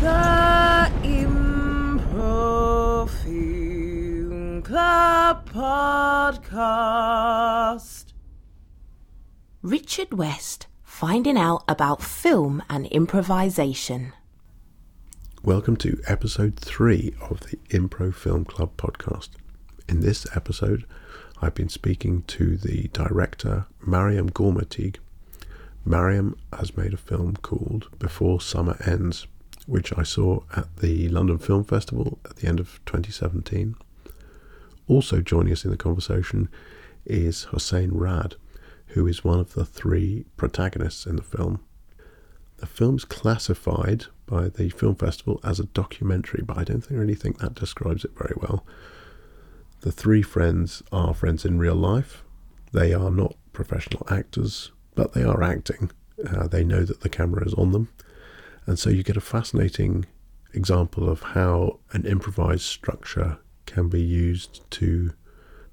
The Improv Film Club Podcast. Richard West finding out about film and improvisation. Welcome to episode three of the Impro Film Club podcast. In this episode, I've been speaking to the director, Maryam Goormaghtigh. Maryam has made a film called Before Summer Ends, which I saw at the London Film Festival at the end of 2017. Also joining us in the conversation is Hossein Rad, who is one of the three protagonists in the film. The film's classified by the film festival as a documentary, but I don't think, really think that describes it very well. The three friends are friends in real life. They are not professional actors, but they are acting. Uh, they know that the camera is on them. And so you get a fascinating example of how an improvised structure can be used to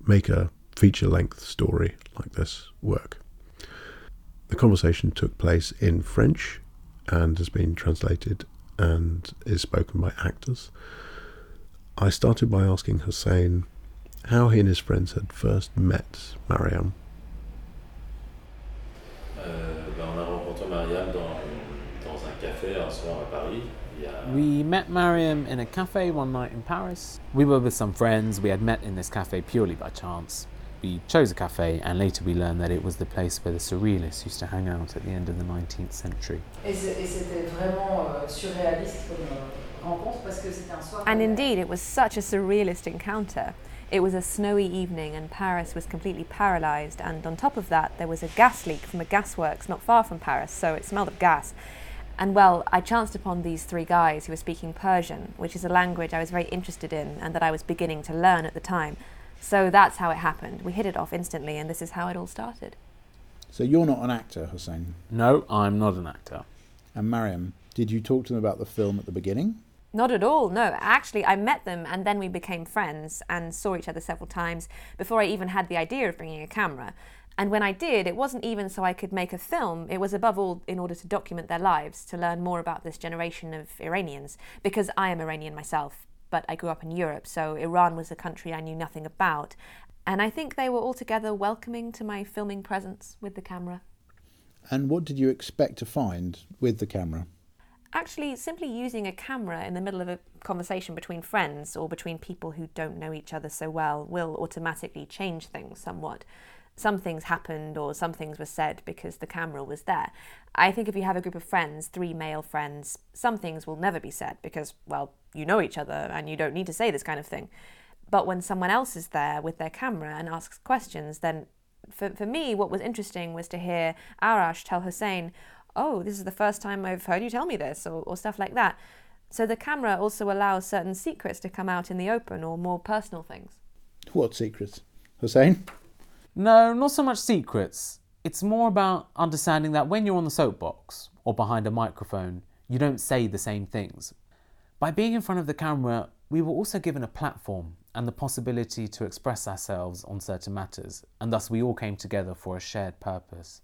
make a feature length story like this work. The conversation took place in French and has been translated and is spoken by actors. I started by asking Hossein how he and his friends had first met Maryam. Euh, ben, on a rencontré Maryam dans, dans un café un soir à Paris. Il y a... We met Maryam in a cafe one night in Paris. We were with some friends. We had met in this cafe purely by chance. We chose a cafe, and later we learned that it was the place where the surrealists used to hang out at the end of the 19th century. Et c'est- et c'était vraiment euh, surréaliste comme euh, rencontre parce que c'était un soir. And indeed, it was such a surrealist encounter. It was a snowy evening, and Paris was completely paralysed. And on top of that, there was a gas leak from a gasworks not far from Paris, so it smelled of gas. And well, I chanced upon these three guys who were speaking Persian, which is a language I was very interested in and that I was beginning to learn at the time. So that's how it happened. We hit it off instantly, and this is how it all started. So you're not an actor, Hossein. No, I'm not an actor. And Maryam, did you talk to them about the film at the beginning? Not at all, no. Actually, I met them and then we became friends and saw each other several times before I even had the idea of bringing a camera. And when I did, it wasn't even so I could make a film, it was above all in order to document their lives, to learn more about this generation of Iranians, because I am Iranian myself, but I grew up in Europe, so Iran was a country I knew nothing about. And I think they were altogether welcoming to my filming presence with the camera. And what did you expect to find with the camera? Actually, simply using a camera in the middle of a conversation between friends or between people who don't know each other so well will automatically change things somewhat. Some things happened or some things were said because the camera was there. I think if you have a group of friends, three male friends, some things will never be said because, well, you know each other and you don't need to say this kind of thing. But when someone else is there with their camera and asks questions, then for, for me, what was interesting was to hear Arash tell Hossein, Oh, this is the first time I've heard you tell me this, or, or stuff like that. So the camera also allows certain secrets to come out in the open or more personal things. What secrets? Hossein? No, not so much secrets. It's more about understanding that when you're on the soapbox or behind a microphone, you don't say the same things. By being in front of the camera, we were also given a platform and the possibility to express ourselves on certain matters, and thus we all came together for a shared purpose.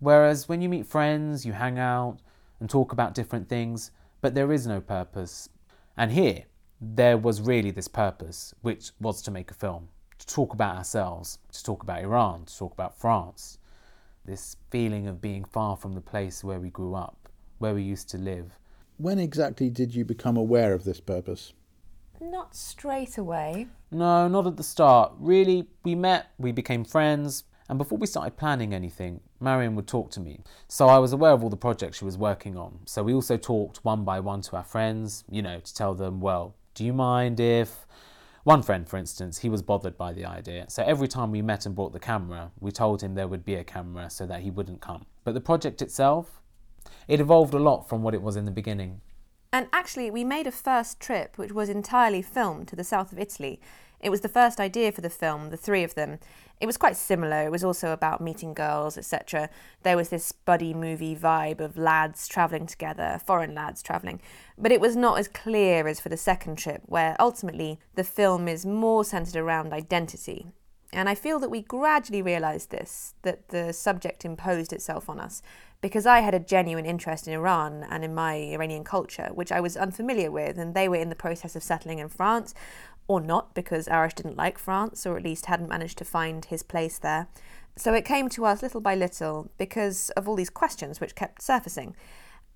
Whereas when you meet friends, you hang out and talk about different things, but there is no purpose. And here, there was really this purpose, which was to make a film, to talk about ourselves, to talk about Iran, to talk about France. This feeling of being far from the place where we grew up, where we used to live. When exactly did you become aware of this purpose? Not straight away. No, not at the start. Really, we met, we became friends, and before we started planning anything, Maryam would talk to me. So I was aware of all the projects she was working on. So we also talked one by one to our friends, you know, to tell them, well, do you mind if. One friend, for instance, he was bothered by the idea. So every time we met and brought the camera, we told him there would be a camera so that he wouldn't come. But the project itself, it evolved a lot from what it was in the beginning. And actually, we made a first trip which was entirely filmed to the south of Italy. It was the first idea for the film, the three of them. It was quite similar. It was also about meeting girls, etc. There was this buddy movie vibe of lads travelling together, foreign lads travelling. But it was not as clear as for the second trip, where ultimately the film is more centred around identity. And I feel that we gradually realised this, that the subject imposed itself on us, because I had a genuine interest in Iran and in my Iranian culture, which I was unfamiliar with, and they were in the process of settling in France, or not, because Arash didn't like France, or at least hadn't managed to find his place there. So it came to us little by little because of all these questions which kept surfacing.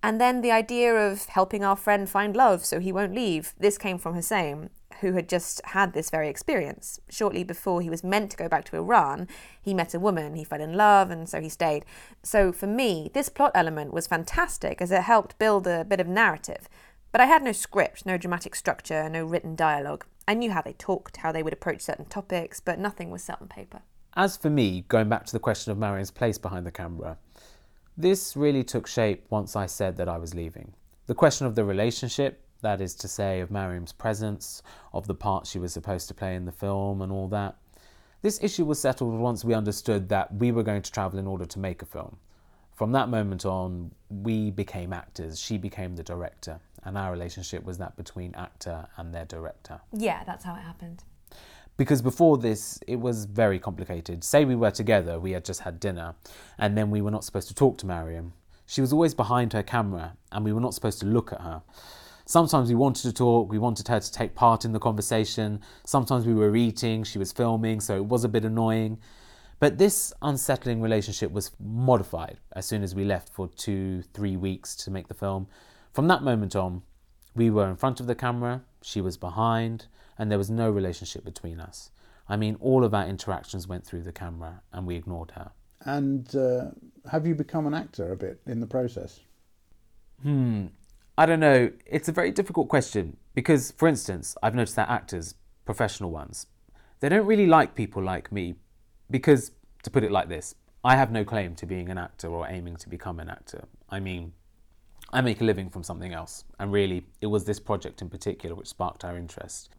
And then the idea of helping our friend find love so he won't leave, this came from Hossein, who had just had this very experience. Shortly before he was meant to go back to Iran, he met a woman, he fell in love, and so he stayed. So for me, this plot element was fantastic as it helped build a bit of narrative. But I had no script, no dramatic structure, no written dialogue. I knew how they talked, how they would approach certain topics, but nothing was set on paper. As for me, going back to the question of Maryam's place behind the camera, this really took shape once I said that I was leaving. The question of the relationship, that is to say, of Maryam's presence, of the part she was supposed to play in the film, and all that. This issue was settled once we understood that we were going to travel in order to make a film. From that moment on, we became actors, she became the director, and our relationship was that between actor and their director. Yeah, that's how it happened. Because before this, it was very complicated. Say we were together, we had just had dinner, and then we were not supposed to talk to Maryam. She was always behind her camera, and we were not supposed to look at her. Sometimes we wanted to talk, we wanted her to take part in the conversation. Sometimes we were eating, she was filming, so it was a bit annoying. But this unsettling relationship was modified as soon as we left for two, three weeks to make the film. From that moment on, we were in front of the camera, she was behind, and there was no relationship between us. I mean, all of our interactions went through the camera, and we ignored her. And uh, have you become an actor a bit in the process? Hmm. I don't know. It's a very difficult question because, for instance, I've noticed that actors, professional ones, they don't really like people like me because, to put it like this, I have no claim to being an actor or aiming to become an actor. I mean, I make a living from something else, and really, it was this project in particular which sparked our interest.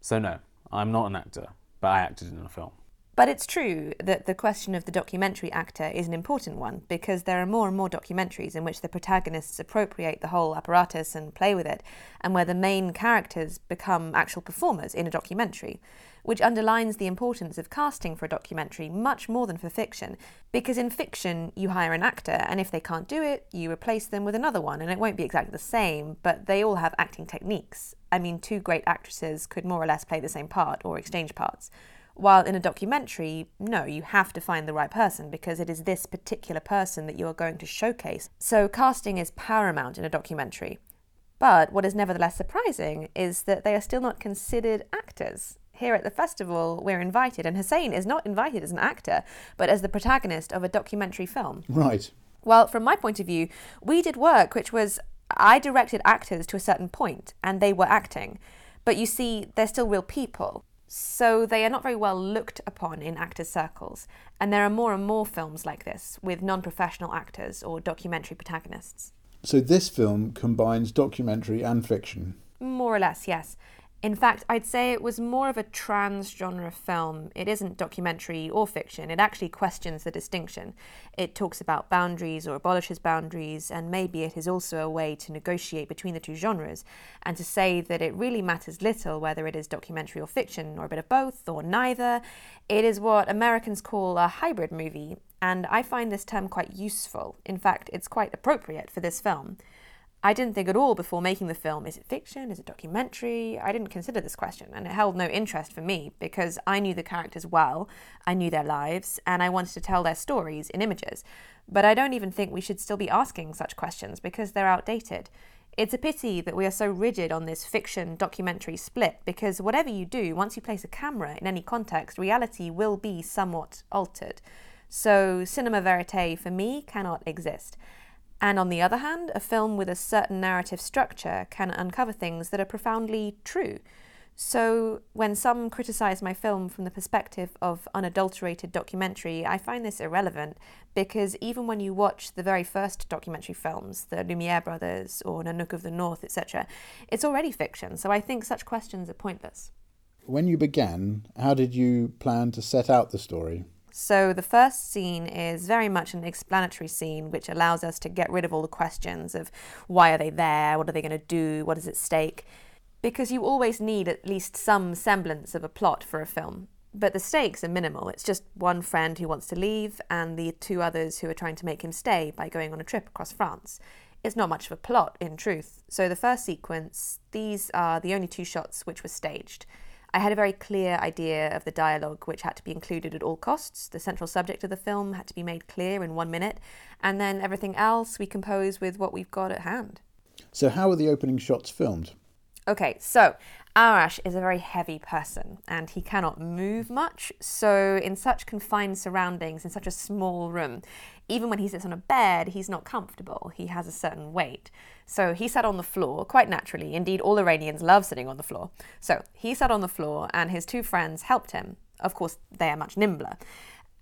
So, no, I'm not an actor, but I acted in a film. But it's true that the question of the documentary actor is an important one because there are more and more documentaries in which the protagonists appropriate the whole apparatus and play with it, and where the main characters become actual performers in a documentary, which underlines the importance of casting for a documentary much more than for fiction. Because in fiction, you hire an actor, and if they can't do it, you replace them with another one, and it won't be exactly the same, but they all have acting techniques. I mean, two great actresses could more or less play the same part or exchange parts. While in a documentary, no, you have to find the right person because it is this particular person that you are going to showcase. So casting is paramount in a documentary. But what is nevertheless surprising is that they are still not considered actors. Here at the festival, we're invited, and Hossein is not invited as an actor, but as the protagonist of a documentary film. Right. Well, from my point of view, we did work which was I directed actors to a certain point, and they were acting. But you see, they're still real people. So they are not very well looked upon in actors' circles, and there are more and more films like this with non professional actors or documentary protagonists. So this film combines documentary and fiction. More or less, yes. In fact, I'd say it was more of a trans genre film. It isn't documentary or fiction, it actually questions the distinction. It talks about boundaries or abolishes boundaries, and maybe it is also a way to negotiate between the two genres and to say that it really matters little whether it is documentary or fiction, or a bit of both, or neither. It is what Americans call a hybrid movie, and I find this term quite useful. In fact, it's quite appropriate for this film. I didn't think at all before making the film is it fiction? Is it documentary? I didn't consider this question, and it held no interest for me because I knew the characters well, I knew their lives, and I wanted to tell their stories in images. But I don't even think we should still be asking such questions because they're outdated. It's a pity that we are so rigid on this fiction documentary split because whatever you do, once you place a camera in any context, reality will be somewhat altered. So, cinema verite for me cannot exist. And on the other hand, a film with a certain narrative structure can uncover things that are profoundly true. So, when some criticize my film from the perspective of unadulterated documentary, I find this irrelevant because even when you watch the very first documentary films, the Lumiere brothers or Nanook of the North, etc., it's already fiction. So, I think such questions are pointless. When you began, how did you plan to set out the story? So the first scene is very much an explanatory scene, which allows us to get rid of all the questions of why are they there, what are they going to do, what is at stake, because you always need at least some semblance of a plot for a film. But the stakes are minimal. It's just one friend who wants to leave and the two others who are trying to make him stay by going on a trip across France. It's not much of a plot, in truth. So, the first sequence, these are the only two shots which were staged. I had a very clear idea of the dialogue which had to be included at all costs. The central subject of the film had to be made clear in one minute, and then everything else we compose with what we've got at hand. So, how are the opening shots filmed? Okay, so Arash is a very heavy person and he cannot move much. So, in such confined surroundings, in such a small room, even when he sits on a bed, he's not comfortable. He has a certain weight. So, he sat on the floor quite naturally. Indeed, all Iranians love sitting on the floor. So, he sat on the floor and his two friends helped him. Of course, they are much nimbler.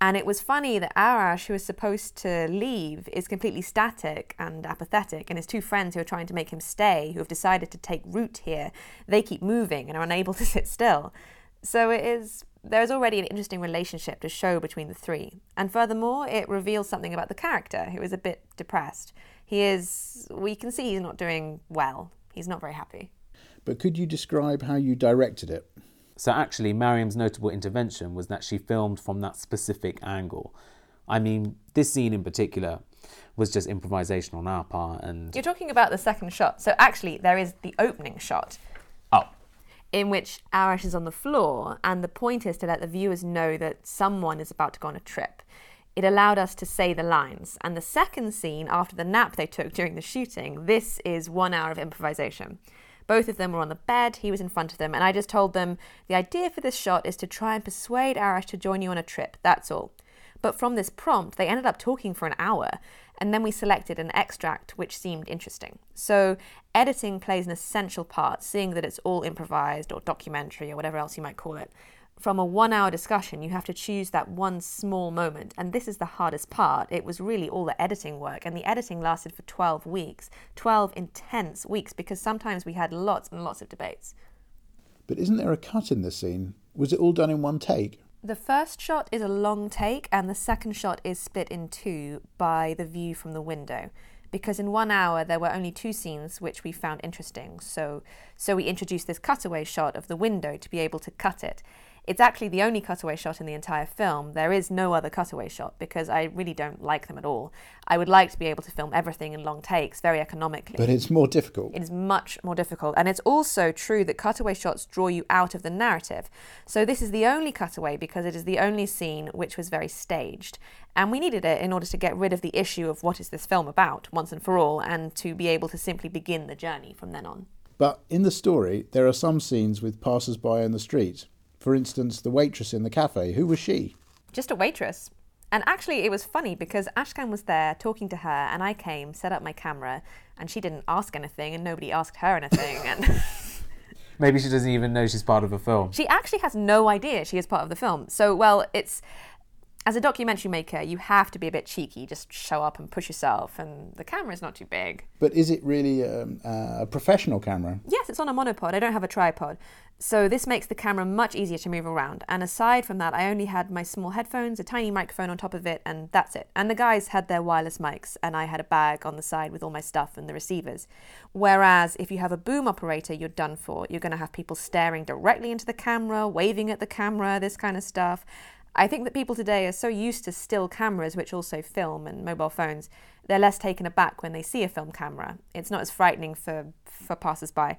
And it was funny that Arash, who is supposed to leave, is completely static and apathetic, and his two friends who are trying to make him stay, who have decided to take root here, they keep moving and are unable to sit still. So it is there is already an interesting relationship to show between the three. And furthermore, it reveals something about the character, who is a bit depressed. He is we can see he's not doing well. He's not very happy. But could you describe how you directed it? So actually, Maryam's notable intervention was that she filmed from that specific angle. I mean, this scene in particular was just improvisation on our part, and You're talking about the second shot. So actually, there is the opening shot oh, in which Arash is on the floor, and the point is to let the viewers know that someone is about to go on a trip. It allowed us to say the lines. And the second scene, after the nap they took during the shooting, this is one hour of improvisation. Both of them were on the bed, he was in front of them, and I just told them the idea for this shot is to try and persuade Arash to join you on a trip, that's all. But from this prompt, they ended up talking for an hour, and then we selected an extract which seemed interesting. So, editing plays an essential part, seeing that it's all improvised or documentary or whatever else you might call it. From a one hour discussion, you have to choose that one small moment, and this is the hardest part. It was really all the editing work, and the editing lasted for 12 weeks 12 intense weeks because sometimes we had lots and lots of debates. But isn't there a cut in the scene? Was it all done in one take? The first shot is a long take, and the second shot is split in two by the view from the window. Because in one hour there were only two scenes which we found interesting, so so we introduced this cutaway shot of the window to be able to cut it. It's actually the only cutaway shot in the entire film. There is no other cutaway shot because I really don't like them at all. I would like to be able to film everything in long takes very economically. But it's more difficult. It is much more difficult. And it's also true that cutaway shots draw you out of the narrative. So this is the only cutaway because it is the only scene which was very staged. And we needed it in order to get rid of the issue of what is this film about once and for all and to be able to simply begin the journey from then on. But in the story, there are some scenes with passers by in the street. For instance, the waitress in the cafe. Who was she? Just a waitress. And actually, it was funny because Ashkan was there talking to her, and I came, set up my camera, and she didn't ask anything, and nobody asked her anything. And maybe she doesn't even know she's part of a film. she actually has no idea she is part of the film. So, well, it's as a documentary maker, you have to be a bit cheeky, just show up and push yourself, and the camera's not too big. But is it really um, a professional camera? Yes, it's on a monopod. I don't have a tripod. So this makes the camera much easier to move around. And aside from that, I only had my small headphones, a tiny microphone on top of it, and that's it. And the guys had their wireless mics, and I had a bag on the side with all my stuff and the receivers. Whereas if you have a boom operator, you're done for. You're going to have people staring directly into the camera, waving at the camera, this kind of stuff. I think that people today are so used to still cameras, which also film and mobile phones, they're less taken aback when they see a film camera. It's not as frightening for, for passers by.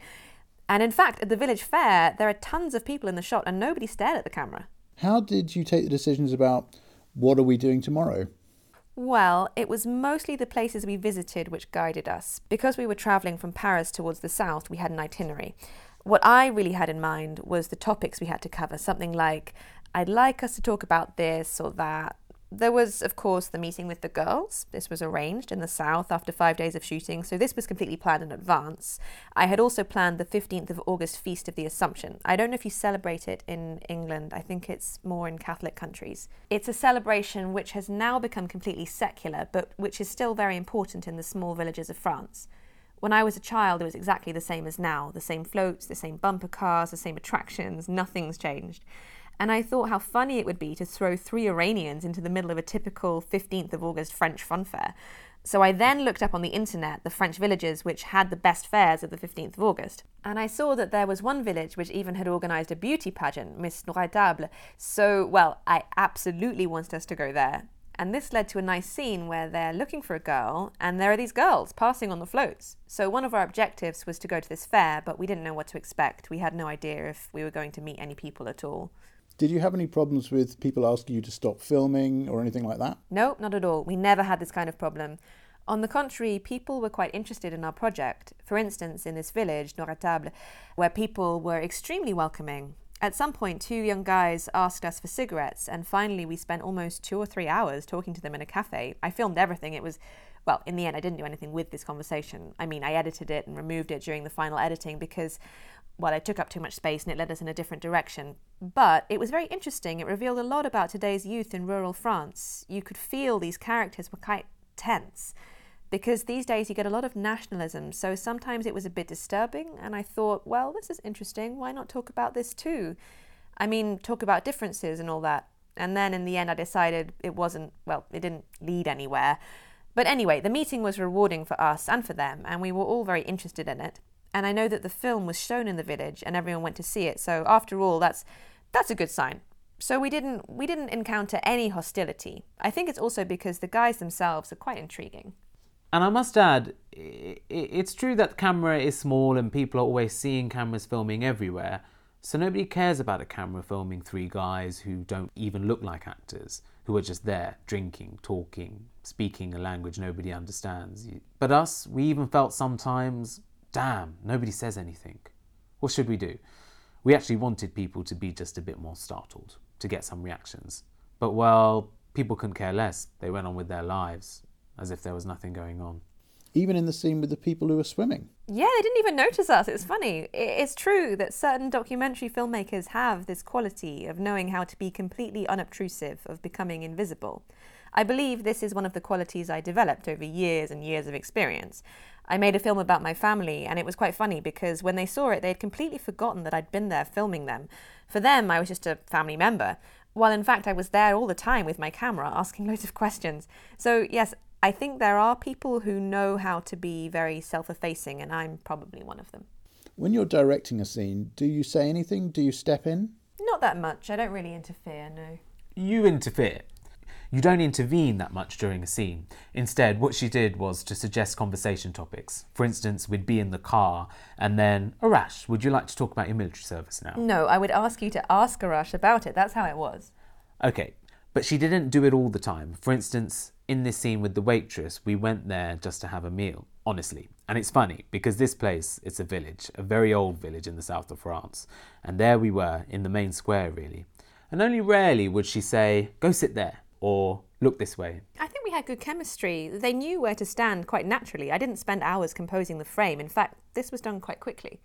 And in fact, at the village fair, there are tons of people in the shot and nobody stared at the camera. How did you take the decisions about what are we doing tomorrow? Well, it was mostly the places we visited which guided us. Because we were travelling from Paris towards the south, we had an itinerary. What I really had in mind was the topics we had to cover, something like I'd like us to talk about this or that. There was, of course, the meeting with the girls. This was arranged in the south after five days of shooting, so this was completely planned in advance. I had also planned the 15th of August Feast of the Assumption. I don't know if you celebrate it in England, I think it's more in Catholic countries. It's a celebration which has now become completely secular, but which is still very important in the small villages of France. When I was a child, it was exactly the same as now the same floats, the same bumper cars, the same attractions, nothing's changed. And I thought how funny it would be to throw three Iranians into the middle of a typical 15th of August French fun fair. So I then looked up on the internet the French villages which had the best fairs of the 15th of August. And I saw that there was one village which even had organised a beauty pageant, Miss Noirétable. So, well, I absolutely wanted us to go there. And this led to a nice scene where they're looking for a girl, and there are these girls passing on the floats. So, one of our objectives was to go to this fair, but we didn't know what to expect. We had no idea if we were going to meet any people at all. Did you have any problems with people asking you to stop filming or anything like that? No, not at all. We never had this kind of problem. On the contrary, people were quite interested in our project. For instance, in this village, Noirétable, where people were extremely welcoming. At some point, two young guys asked us for cigarettes, and finally, we spent almost two or three hours talking to them in a cafe. I filmed everything. It was, well, in the end, I didn't do anything with this conversation. I mean, I edited it and removed it during the final editing because well, it took up too much space and it led us in a different direction. But it was very interesting. It revealed a lot about today's youth in rural France. You could feel these characters were quite tense because these days you get a lot of nationalism. So sometimes it was a bit disturbing. And I thought, well, this is interesting. Why not talk about this too? I mean, talk about differences and all that. And then in the end, I decided it wasn't, well, it didn't lead anywhere. But anyway, the meeting was rewarding for us and for them, and we were all very interested in it and I know that the film was shown in the village and everyone went to see it. So after all, that's that's a good sign. So we didn't we didn't encounter any hostility. I think it's also because the guys themselves are quite intriguing. And I must add, it's true that camera is small and people are always seeing cameras filming everywhere. So nobody cares about a camera filming three guys who don't even look like actors, who are just there drinking, talking, speaking a language nobody understands. But us, we even felt sometimes Damn, nobody says anything. What should we do? We actually wanted people to be just a bit more startled, to get some reactions. But well, people couldn't care less. They went on with their lives as if there was nothing going on. Even in the scene with the people who were swimming. Yeah, they didn't even notice us. It's funny. It's true that certain documentary filmmakers have this quality of knowing how to be completely unobtrusive, of becoming invisible. I believe this is one of the qualities I developed over years and years of experience. I made a film about my family, and it was quite funny because when they saw it, they had completely forgotten that I'd been there filming them. For them, I was just a family member, while in fact I was there all the time with my camera asking loads of questions. So, yes, I think there are people who know how to be very self effacing, and I'm probably one of them. When you're directing a scene, do you say anything? Do you step in? Not that much. I don't really interfere, no. You interfere. You don't intervene that much during a scene. Instead, what she did was to suggest conversation topics. For instance, we'd be in the car, and then, Arash, would you like to talk about your military service now? No, I would ask you to ask Arash about it. That's how it was. Okay, but she didn't do it all the time. For instance, in this scene with the waitress, we went there just to have a meal, honestly. And it's funny because this place, it's a village, a very old village in the south of France. And there we were, in the main square, really. And only rarely would she say, Go sit there or look this way. I think we had good chemistry. They knew where to stand quite naturally. I didn't spend hours composing the frame. In fact, this was done quite quickly.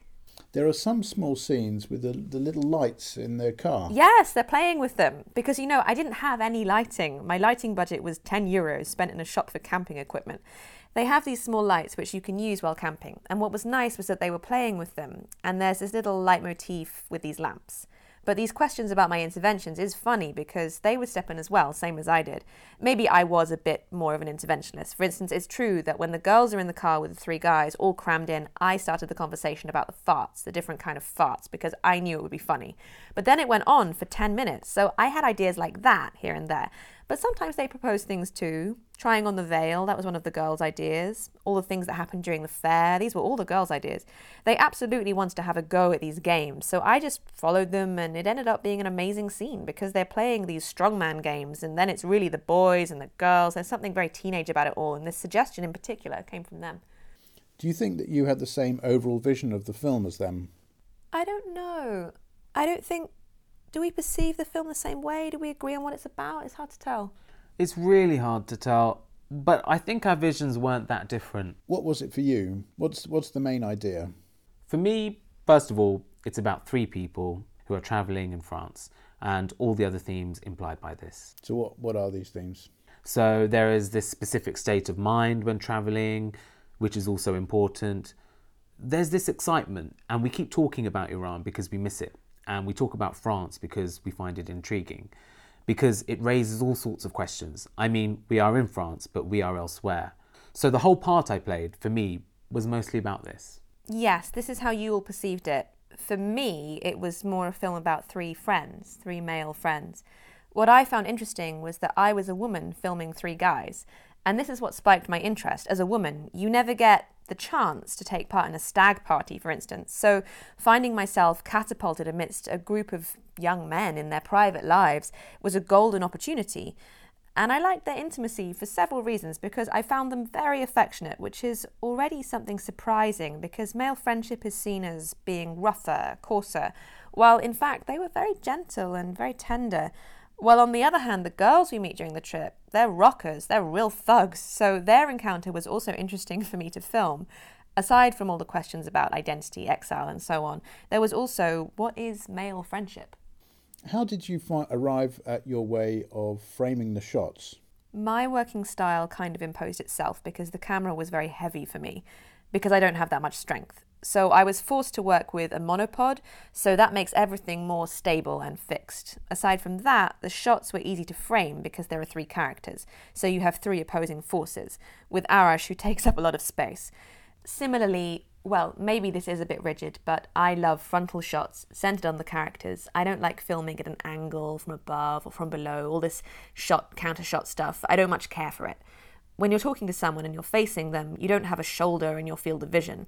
There are some small scenes with the, the little lights in their car. Yes, they're playing with them. Because, you know, I didn't have any lighting. My lighting budget was 10 euros spent in a shop for camping equipment. They have these small lights which you can use while camping. And what was nice was that they were playing with them. And there's this little leitmotif with these lamps. But these questions about my interventions is funny because they would step in as well, same as I did. Maybe I was a bit more of an interventionist. For instance, it's true that when the girls are in the car with the three guys all crammed in, I started the conversation about the farts, the different kind of farts, because I knew it would be funny. But then it went on for 10 minutes, so I had ideas like that here and there. But sometimes they propose things too. Trying on the veil, that was one of the girls' ideas. All the things that happened during the fair, these were all the girls' ideas. They absolutely wanted to have a go at these games, so I just followed them, and it ended up being an amazing scene because they're playing these strongman games, and then it's really the boys and the girls. There's something very teenage about it all, and this suggestion in particular came from them. Do you think that you had the same overall vision of the film as them? I don't know. I don't think do we perceive the film the same way? Do we agree on what it's about? It's hard to tell. It's really hard to tell, but I think our visions weren't that different. What was it for you? What's what's the main idea? For me, first of all, it's about three people who are traveling in France and all the other themes implied by this. So what what are these themes? So there is this specific state of mind when traveling, which is also important. There's this excitement, and we keep talking about Iran because we miss it and we talk about France because we find it intriguing, because it raises all sorts of questions. I mean, we are in France, but we are elsewhere. So the whole part I played, for me, was mostly about this. Yes, this is how you all perceived it. For me, it was more a film about three friends, three male friends. What I found interesting was that I was a woman filming three guys. And this is what spiked my interest. As a woman, you never get the chance to take part in a stag party, for instance. So, finding myself catapulted amidst a group of young men in their private lives was a golden opportunity. And I liked their intimacy for several reasons because I found them very affectionate, which is already something surprising because male friendship is seen as being rougher, coarser, while in fact they were very gentle and very tender. While on the other hand, the girls we meet during the trip, they're rockers, they're real thugs, so their encounter was also interesting for me to film. Aside from all the questions about identity, exile, and so on, there was also what is male friendship? How did you fi- arrive at your way of framing the shots? My working style kind of imposed itself because the camera was very heavy for me, because I don't have that much strength. So I was forced to work with a monopod, so that makes everything more stable and fixed. Aside from that, the shots were easy to frame because there are three characters, so you have three opposing forces, with Arash who takes up a lot of space. Similarly, well, maybe this is a bit rigid, but I love frontal shots centered on the characters. I don't like filming at an angle from above or from below, all this shot, counter shot stuff. I don't much care for it. When you're talking to someone and you're facing them, you don't have a shoulder in your field of vision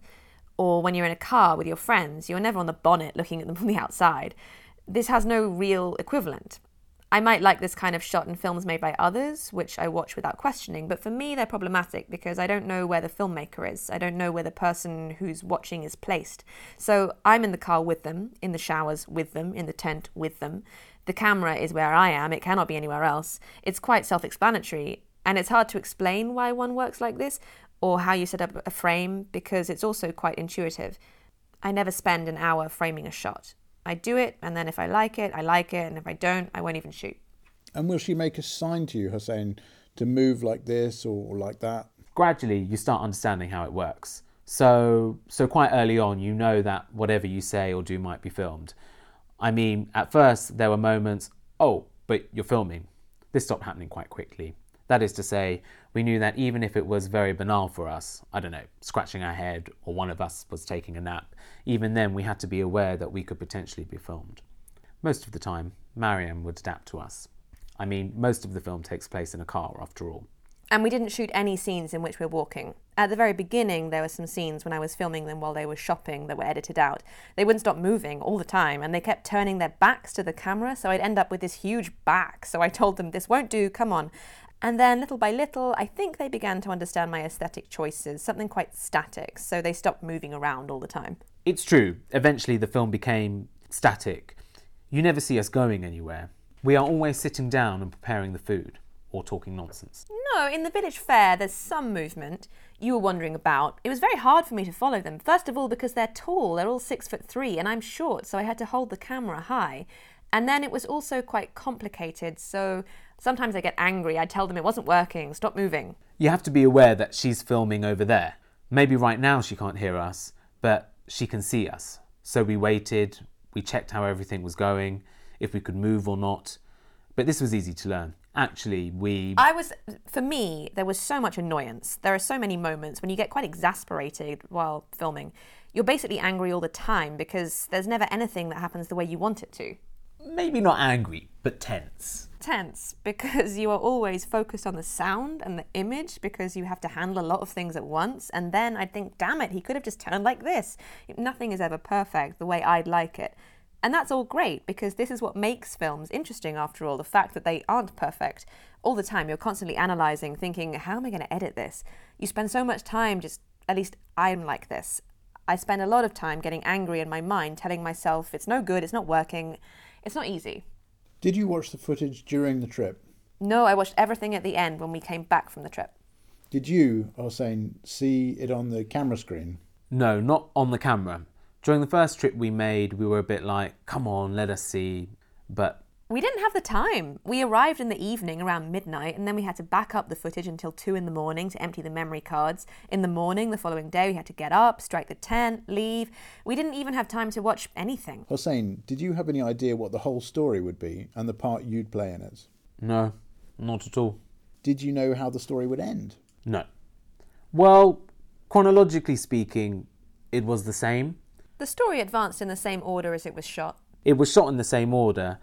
or when you're in a car with your friends, you're never on the bonnet looking at them from the outside. This has no real equivalent. I might like this kind of shot in films made by others, which I watch without questioning, but for me they're problematic because I don't know where the filmmaker is. I don't know where the person who's watching is placed. So I'm in the car with them, in the showers with them, in the tent with them. The camera is where I am, it cannot be anywhere else. It's quite self explanatory, and it's hard to explain why one works like this, or how you set up a frame because it's also quite intuitive. I never spend an hour framing a shot. I do it, and then if I like it, I like it, and if I don't, I won't even shoot. And will she make a sign to you, Hossein, to move like this or like that? Gradually, you start understanding how it works. So, so quite early on, you know that whatever you say or do might be filmed. I mean, at first there were moments, oh, but you're filming. This stopped happening quite quickly. That is to say, we knew that even if it was very banal for us, I don't know, scratching our head or one of us was taking a nap, even then we had to be aware that we could potentially be filmed. Most of the time, Maryam would adapt to us. I mean, most of the film takes place in a car, after all. And we didn't shoot any scenes in which we're walking. At the very beginning, there were some scenes when I was filming them while they were shopping that were edited out. They wouldn't stop moving all the time, and they kept turning their backs to the camera, so I'd end up with this huge back. So I told them, This won't do, come on. And then, little by little, I think they began to understand my aesthetic choices, something quite static, so they stopped moving around all the time. It's true. Eventually, the film became static. You never see us going anywhere. We are always sitting down and preparing the food or talking nonsense. No, in the village fair, there's some movement you were wondering about. It was very hard for me to follow them. First of all, because they're tall, they're all six foot three, and I'm short, so I had to hold the camera high. And then it was also quite complicated, so sometimes I get angry. I tell them it wasn't working, stop moving. You have to be aware that she's filming over there. Maybe right now she can't hear us, but she can see us. So we waited, we checked how everything was going, if we could move or not. But this was easy to learn. Actually, we. I was, for me, there was so much annoyance. There are so many moments when you get quite exasperated while filming. You're basically angry all the time because there's never anything that happens the way you want it to maybe not angry, but tense. Tense because you are always focused on the sound and the image because you have to handle a lot of things at once. And then I'd think, damn it, he could have just turned like this. Nothing is ever perfect the way I'd like it. And that's all great because this is what makes films interesting after all the fact that they aren't perfect. All the time, you're constantly analysing, thinking, how am I going to edit this? You spend so much time just, at least I'm like this. I spend a lot of time getting angry in my mind, telling myself it's no good, it's not working. It's not easy. Did you watch the footage during the trip? No, I watched everything at the end when we came back from the trip. Did you, Hossein, see it on the camera screen? No, not on the camera. During the first trip we made, we were a bit like, come on, let us see. But we didn't have the time. We arrived in the evening around midnight, and then we had to back up the footage until 2 in the morning to empty the memory cards. In the morning, the following day, we had to get up, strike the tent, leave. We didn't even have time to watch anything. Hossein, did you have any idea what the whole story would be and the part you'd play in it? No, not at all. Did you know how the story would end? No. Well, chronologically speaking, it was the same. The story advanced in the same order as it was shot. It was shot in the same order,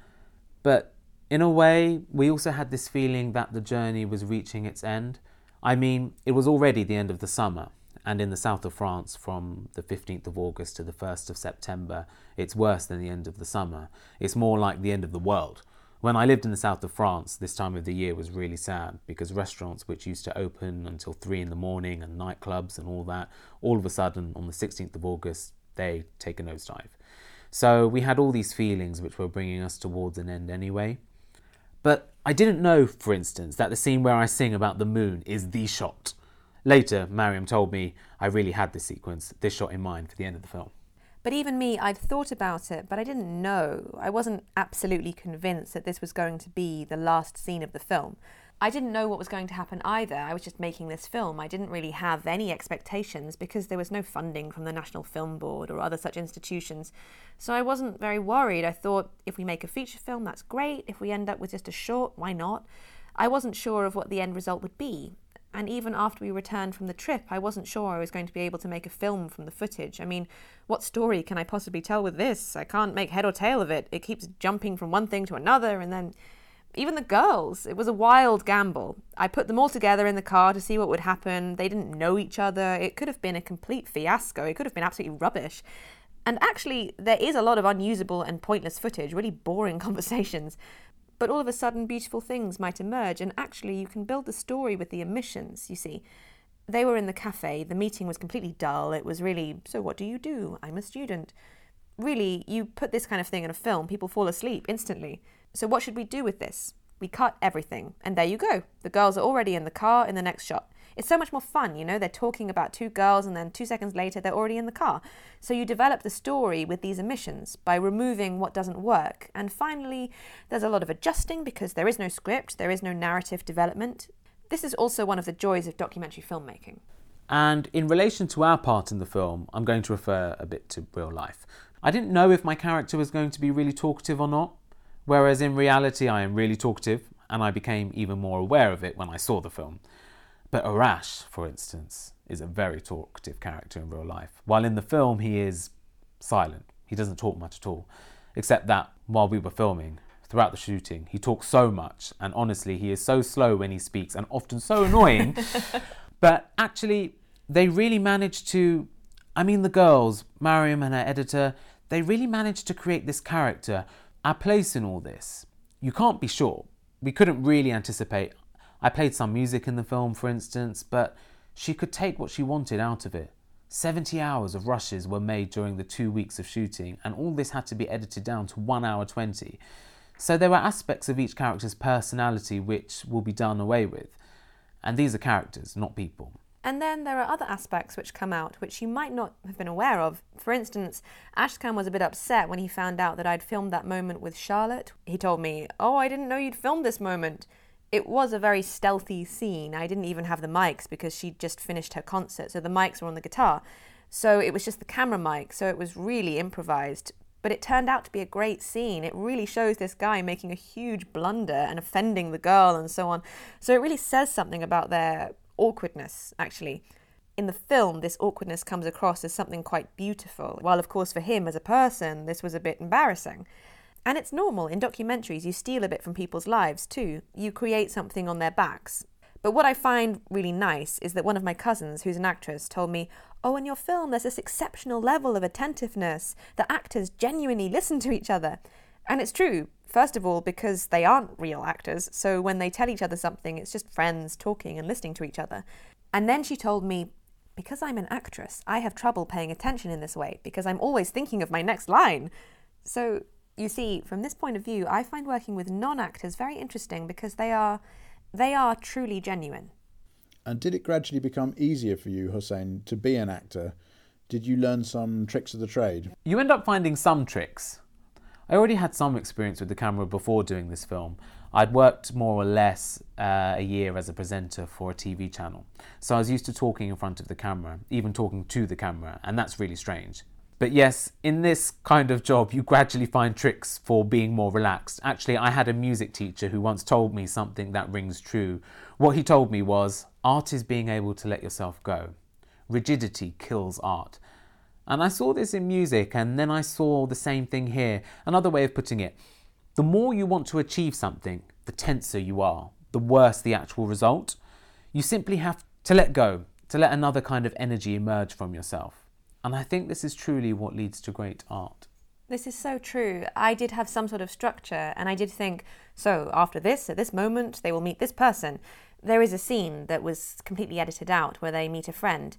but in a way, we also had this feeling that the journey was reaching its end. I mean, it was already the end of the summer, and in the south of France, from the 15th of August to the 1st of September, it's worse than the end of the summer. It's more like the end of the world. When I lived in the south of France, this time of the year was really sad because restaurants, which used to open until three in the morning, and nightclubs and all that, all of a sudden on the 16th of August, they take a nosedive. So we had all these feelings which were bringing us towards an end anyway. But I didn't know, for instance, that the scene where I sing about the moon is the shot. Later, Maryam told me I really had this sequence, this shot in mind for the end of the film. But even me, I'd thought about it, but I didn't know. I wasn't absolutely convinced that this was going to be the last scene of the film. I didn't know what was going to happen either. I was just making this film. I didn't really have any expectations because there was no funding from the National Film Board or other such institutions. So I wasn't very worried. I thought if we make a feature film, that's great. If we end up with just a short, why not? I wasn't sure of what the end result would be. And even after we returned from the trip, I wasn't sure I was going to be able to make a film from the footage. I mean, what story can I possibly tell with this? I can't make head or tail of it. It keeps jumping from one thing to another, and then even the girls. It was a wild gamble. I put them all together in the car to see what would happen. They didn't know each other. It could have been a complete fiasco. It could have been absolutely rubbish. And actually, there is a lot of unusable and pointless footage, really boring conversations. But all of a sudden, beautiful things might emerge, and actually, you can build the story with the omissions, you see. They were in the cafe, the meeting was completely dull. It was really, so what do you do? I'm a student. Really, you put this kind of thing in a film, people fall asleep instantly. So, what should we do with this? We cut everything, and there you go. The girls are already in the car in the next shot. It's so much more fun, you know? They're talking about two girls, and then two seconds later, they're already in the car. So you develop the story with these omissions by removing what doesn't work. And finally, there's a lot of adjusting because there is no script, there is no narrative development. This is also one of the joys of documentary filmmaking. And in relation to our part in the film, I'm going to refer a bit to real life. I didn't know if my character was going to be really talkative or not, whereas in reality, I am really talkative, and I became even more aware of it when I saw the film. But Arash, for instance, is a very talkative character in real life, while in the film he is silent. He doesn't talk much at all, except that while we were filming, throughout the shooting, he talks so much, and honestly, he is so slow when he speaks and often so annoying. but actually, they really managed to. I mean, the girls, Maryam and her editor, they really managed to create this character. Our place in all this, you can't be sure. We couldn't really anticipate I played some music in the film, for instance, but she could take what she wanted out of it. 70 hours of rushes were made during the two weeks of shooting, and all this had to be edited down to 1 hour 20. So there were aspects of each character's personality which will be done away with. And these are characters, not people. And then there are other aspects which come out which you might not have been aware of. For instance, Ashkan was a bit upset when he found out that I'd filmed that moment with Charlotte. He told me, Oh, I didn't know you'd filmed this moment it was a very stealthy scene. I didn't even have the mics because she'd just finished her concert, so the mics were on the guitar. So it was just the camera mic, so it was really improvised. But it turned out to be a great scene. It really shows this guy making a huge blunder and offending the girl and so on. So it really says something about their awkwardness, actually. In the film, this awkwardness comes across as something quite beautiful, while, of course, for him as a person, this was a bit embarrassing. And it's normal in documentaries, you steal a bit from people's lives too. You create something on their backs. But what I find really nice is that one of my cousins, who's an actress, told me, Oh, in your film, there's this exceptional level of attentiveness. The actors genuinely listen to each other. And it's true, first of all, because they aren't real actors, so when they tell each other something, it's just friends talking and listening to each other. And then she told me, because I'm an actress, I have trouble paying attention in this way because I'm always thinking of my next line. So you see, from this point of view, I find working with non-actors very interesting because they are they are truly genuine. And did it gradually become easier for you, Hossein, to be an actor? Did you learn some tricks of the trade? You end up finding some tricks. I already had some experience with the camera before doing this film. I'd worked more or less uh, a year as a presenter for a TV channel. So I was used to talking in front of the camera, even talking to the camera, and that's really strange. But yes, in this kind of job, you gradually find tricks for being more relaxed. Actually, I had a music teacher who once told me something that rings true. What he told me was art is being able to let yourself go. Rigidity kills art. And I saw this in music, and then I saw the same thing here. Another way of putting it the more you want to achieve something, the tenser you are, the worse the actual result. You simply have to let go, to let another kind of energy emerge from yourself. And I think this is truly what leads to great art. This is so true. I did have some sort of structure, and I did think so, after this, at this moment, they will meet this person. There is a scene that was completely edited out where they meet a friend.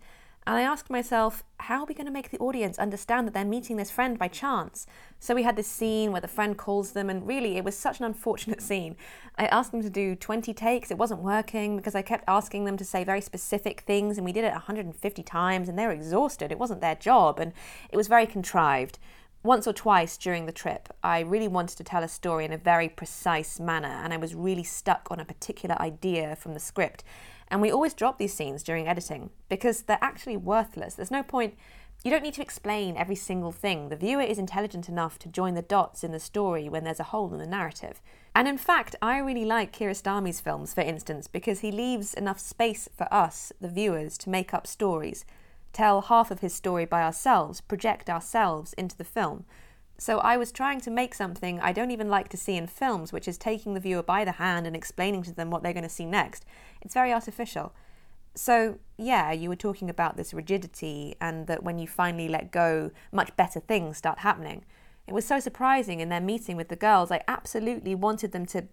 And I asked myself, how are we going to make the audience understand that they're meeting this friend by chance? So we had this scene where the friend calls them, and really, it was such an unfortunate scene. I asked them to do 20 takes, it wasn't working because I kept asking them to say very specific things, and we did it 150 times, and they were exhausted. It wasn't their job, and it was very contrived. Once or twice during the trip, I really wanted to tell a story in a very precise manner, and I was really stuck on a particular idea from the script. And we always drop these scenes during editing because they're actually worthless. There's no point, you don't need to explain every single thing. The viewer is intelligent enough to join the dots in the story when there's a hole in the narrative. And in fact, I really like Kiarostami's films, for instance, because he leaves enough space for us, the viewers, to make up stories, tell half of his story by ourselves, project ourselves into the film. So I was trying to make something I don't even like to see in films, which is taking the viewer by the hand and explaining to them what they're going to see next. It's very artificial. So, yeah, you were talking about this rigidity and that when you finally let go, much better things start happening. It was so surprising in their meeting with the girls. I absolutely wanted them to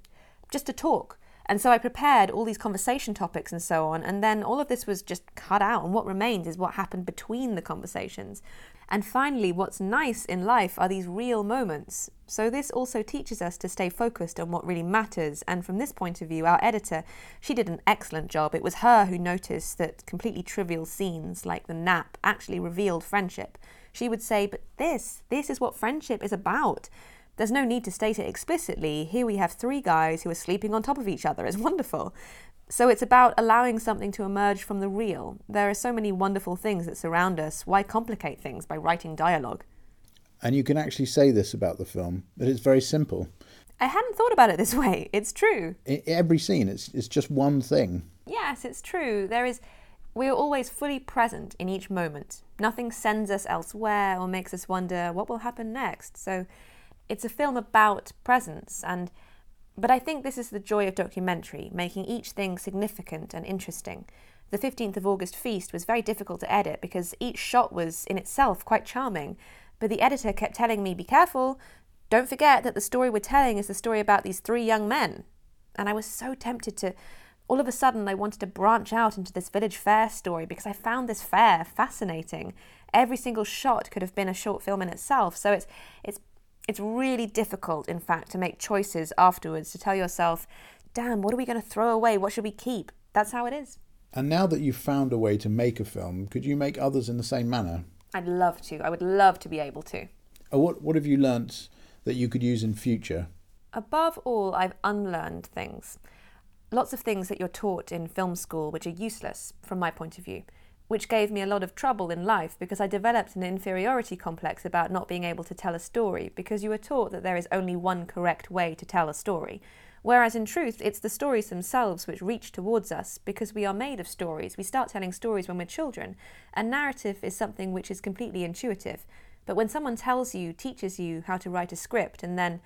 just to talk. And so I prepared all these conversation topics and so on, and then all of this was just cut out, and what remains is what happened between the conversations. And finally, what's nice in life are these real moments. So, this also teaches us to stay focused on what really matters. And from this point of view, our editor, she did an excellent job. It was her who noticed that completely trivial scenes like the nap actually revealed friendship. She would say, But this, this is what friendship is about. There's no need to state it explicitly. Here we have three guys who are sleeping on top of each other. It's wonderful. So it's about allowing something to emerge from the real. There are so many wonderful things that surround us. Why complicate things by writing dialogue? And you can actually say this about the film that it's very simple. I hadn't thought about it this way. It's true. Every scene, it's, it's just one thing. Yes, it's true. There is. We are always fully present in each moment. Nothing sends us elsewhere or makes us wonder what will happen next. So it's a film about presence and but I think this is the joy of documentary, making each thing significant and interesting. The 15th of August feast was very difficult to edit because each shot was in itself quite charming, but the editor kept telling me, Be careful, don't forget that the story we're telling is the story about these three young men. And I was so tempted to. All of a sudden, I wanted to branch out into this village fair story because I found this fair fascinating. Every single shot could have been a short film in itself. So it's it's it's really difficult, in fact, to make choices afterwards to tell yourself, damn, what are we going to throw away? What should we keep? That's how it is. And now that you've found a way to make a film, could you make others in the same manner? I'd love to. I would love to be able to. Or what, what have you learnt that you could use in future? Above all, I've unlearned things. Lots of things that you're taught in film school which are useless from my point of view which gave me a lot of trouble in life because I developed an inferiority complex about not being able to tell a story because you are taught that there is only one correct way to tell a story. Whereas in truth, it's the stories themselves which reach towards us because we are made of stories. We start telling stories when we're children. and narrative is something which is completely intuitive. But when someone tells you, teaches you how to write a script, and then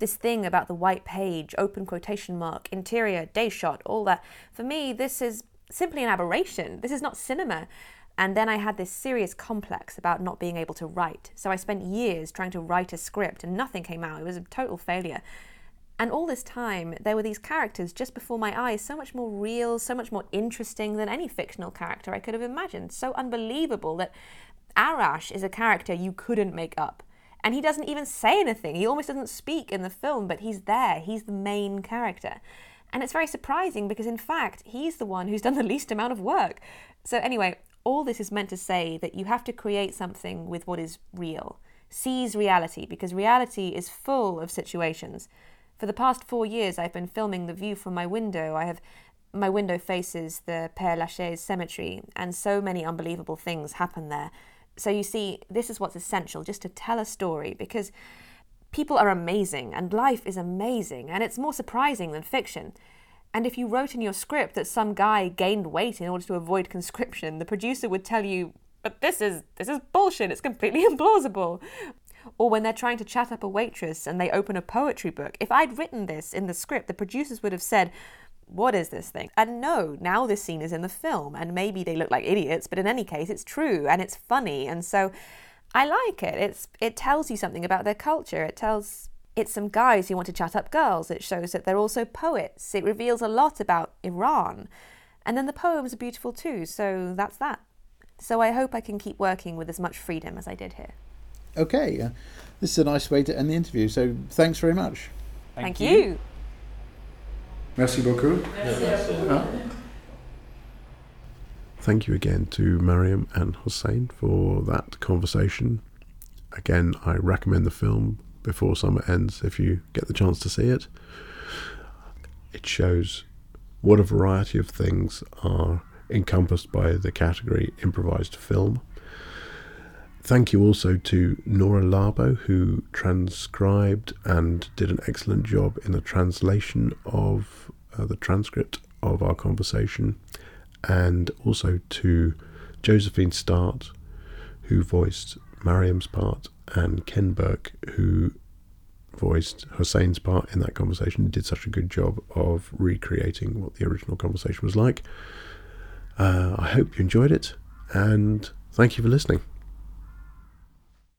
this thing about the white page, open quotation mark, interior, day shot, all that, for me, this is simply an aberration. This is not cinema. And then I had this serious complex about not being able to write. So I spent years trying to write a script and nothing came out. It was a total failure. And all this time, there were these characters just before my eyes, so much more real, so much more interesting than any fictional character I could have imagined. So unbelievable that Arash is a character you couldn't make up. And he doesn't even say anything. He almost doesn't speak in the film, but he's there. He's the main character. And it's very surprising because, in fact, he's the one who's done the least amount of work. So, anyway, all this is meant to say that you have to create something with what is real. Seize reality because reality is full of situations. For the past four years, I've been filming the view from my window. I have my window faces the Père Lachaise cemetery, and so many unbelievable things happen there. So you see, this is what's essential just to tell a story because people are amazing and life is amazing and it's more surprising than fiction. And if you wrote in your script that some guy gained weight in order to avoid conscription, the producer would tell you, "But this is this is bullshit. It's completely implausible." Or when they're trying to chat up a waitress and they open a poetry book, if I'd written this in the script, the producers would have said, what is this thing? And no, now this scene is in the film, and maybe they look like idiots, but in any case, it's true and it's funny, and so I like it. It's it tells you something about their culture. It tells it's some guys who want to chat up girls. It shows that they're also poets. It reveals a lot about Iran, and then the poems are beautiful too. So that's that. So I hope I can keep working with as much freedom as I did here. Okay, uh, this is a nice way to end the interview. So thanks very much. Thank, you. Merci beaucoup. Thank you again to Maryam and Hossein for that conversation. Again, I recommend the film before summer ends if you get the chance to see it. It shows what a variety of things are encompassed by the category improvised film. Thank you also to Nora Labo, who transcribed and did an excellent job in the translation of uh, the transcript of our conversation, and also to Josephine Start, who voiced Maryam's part, and Ken Burke, who voiced Hossein's part in that conversation, did such a good job of recreating what the original conversation was like. Uh, I hope you enjoyed it, and thank you for listening.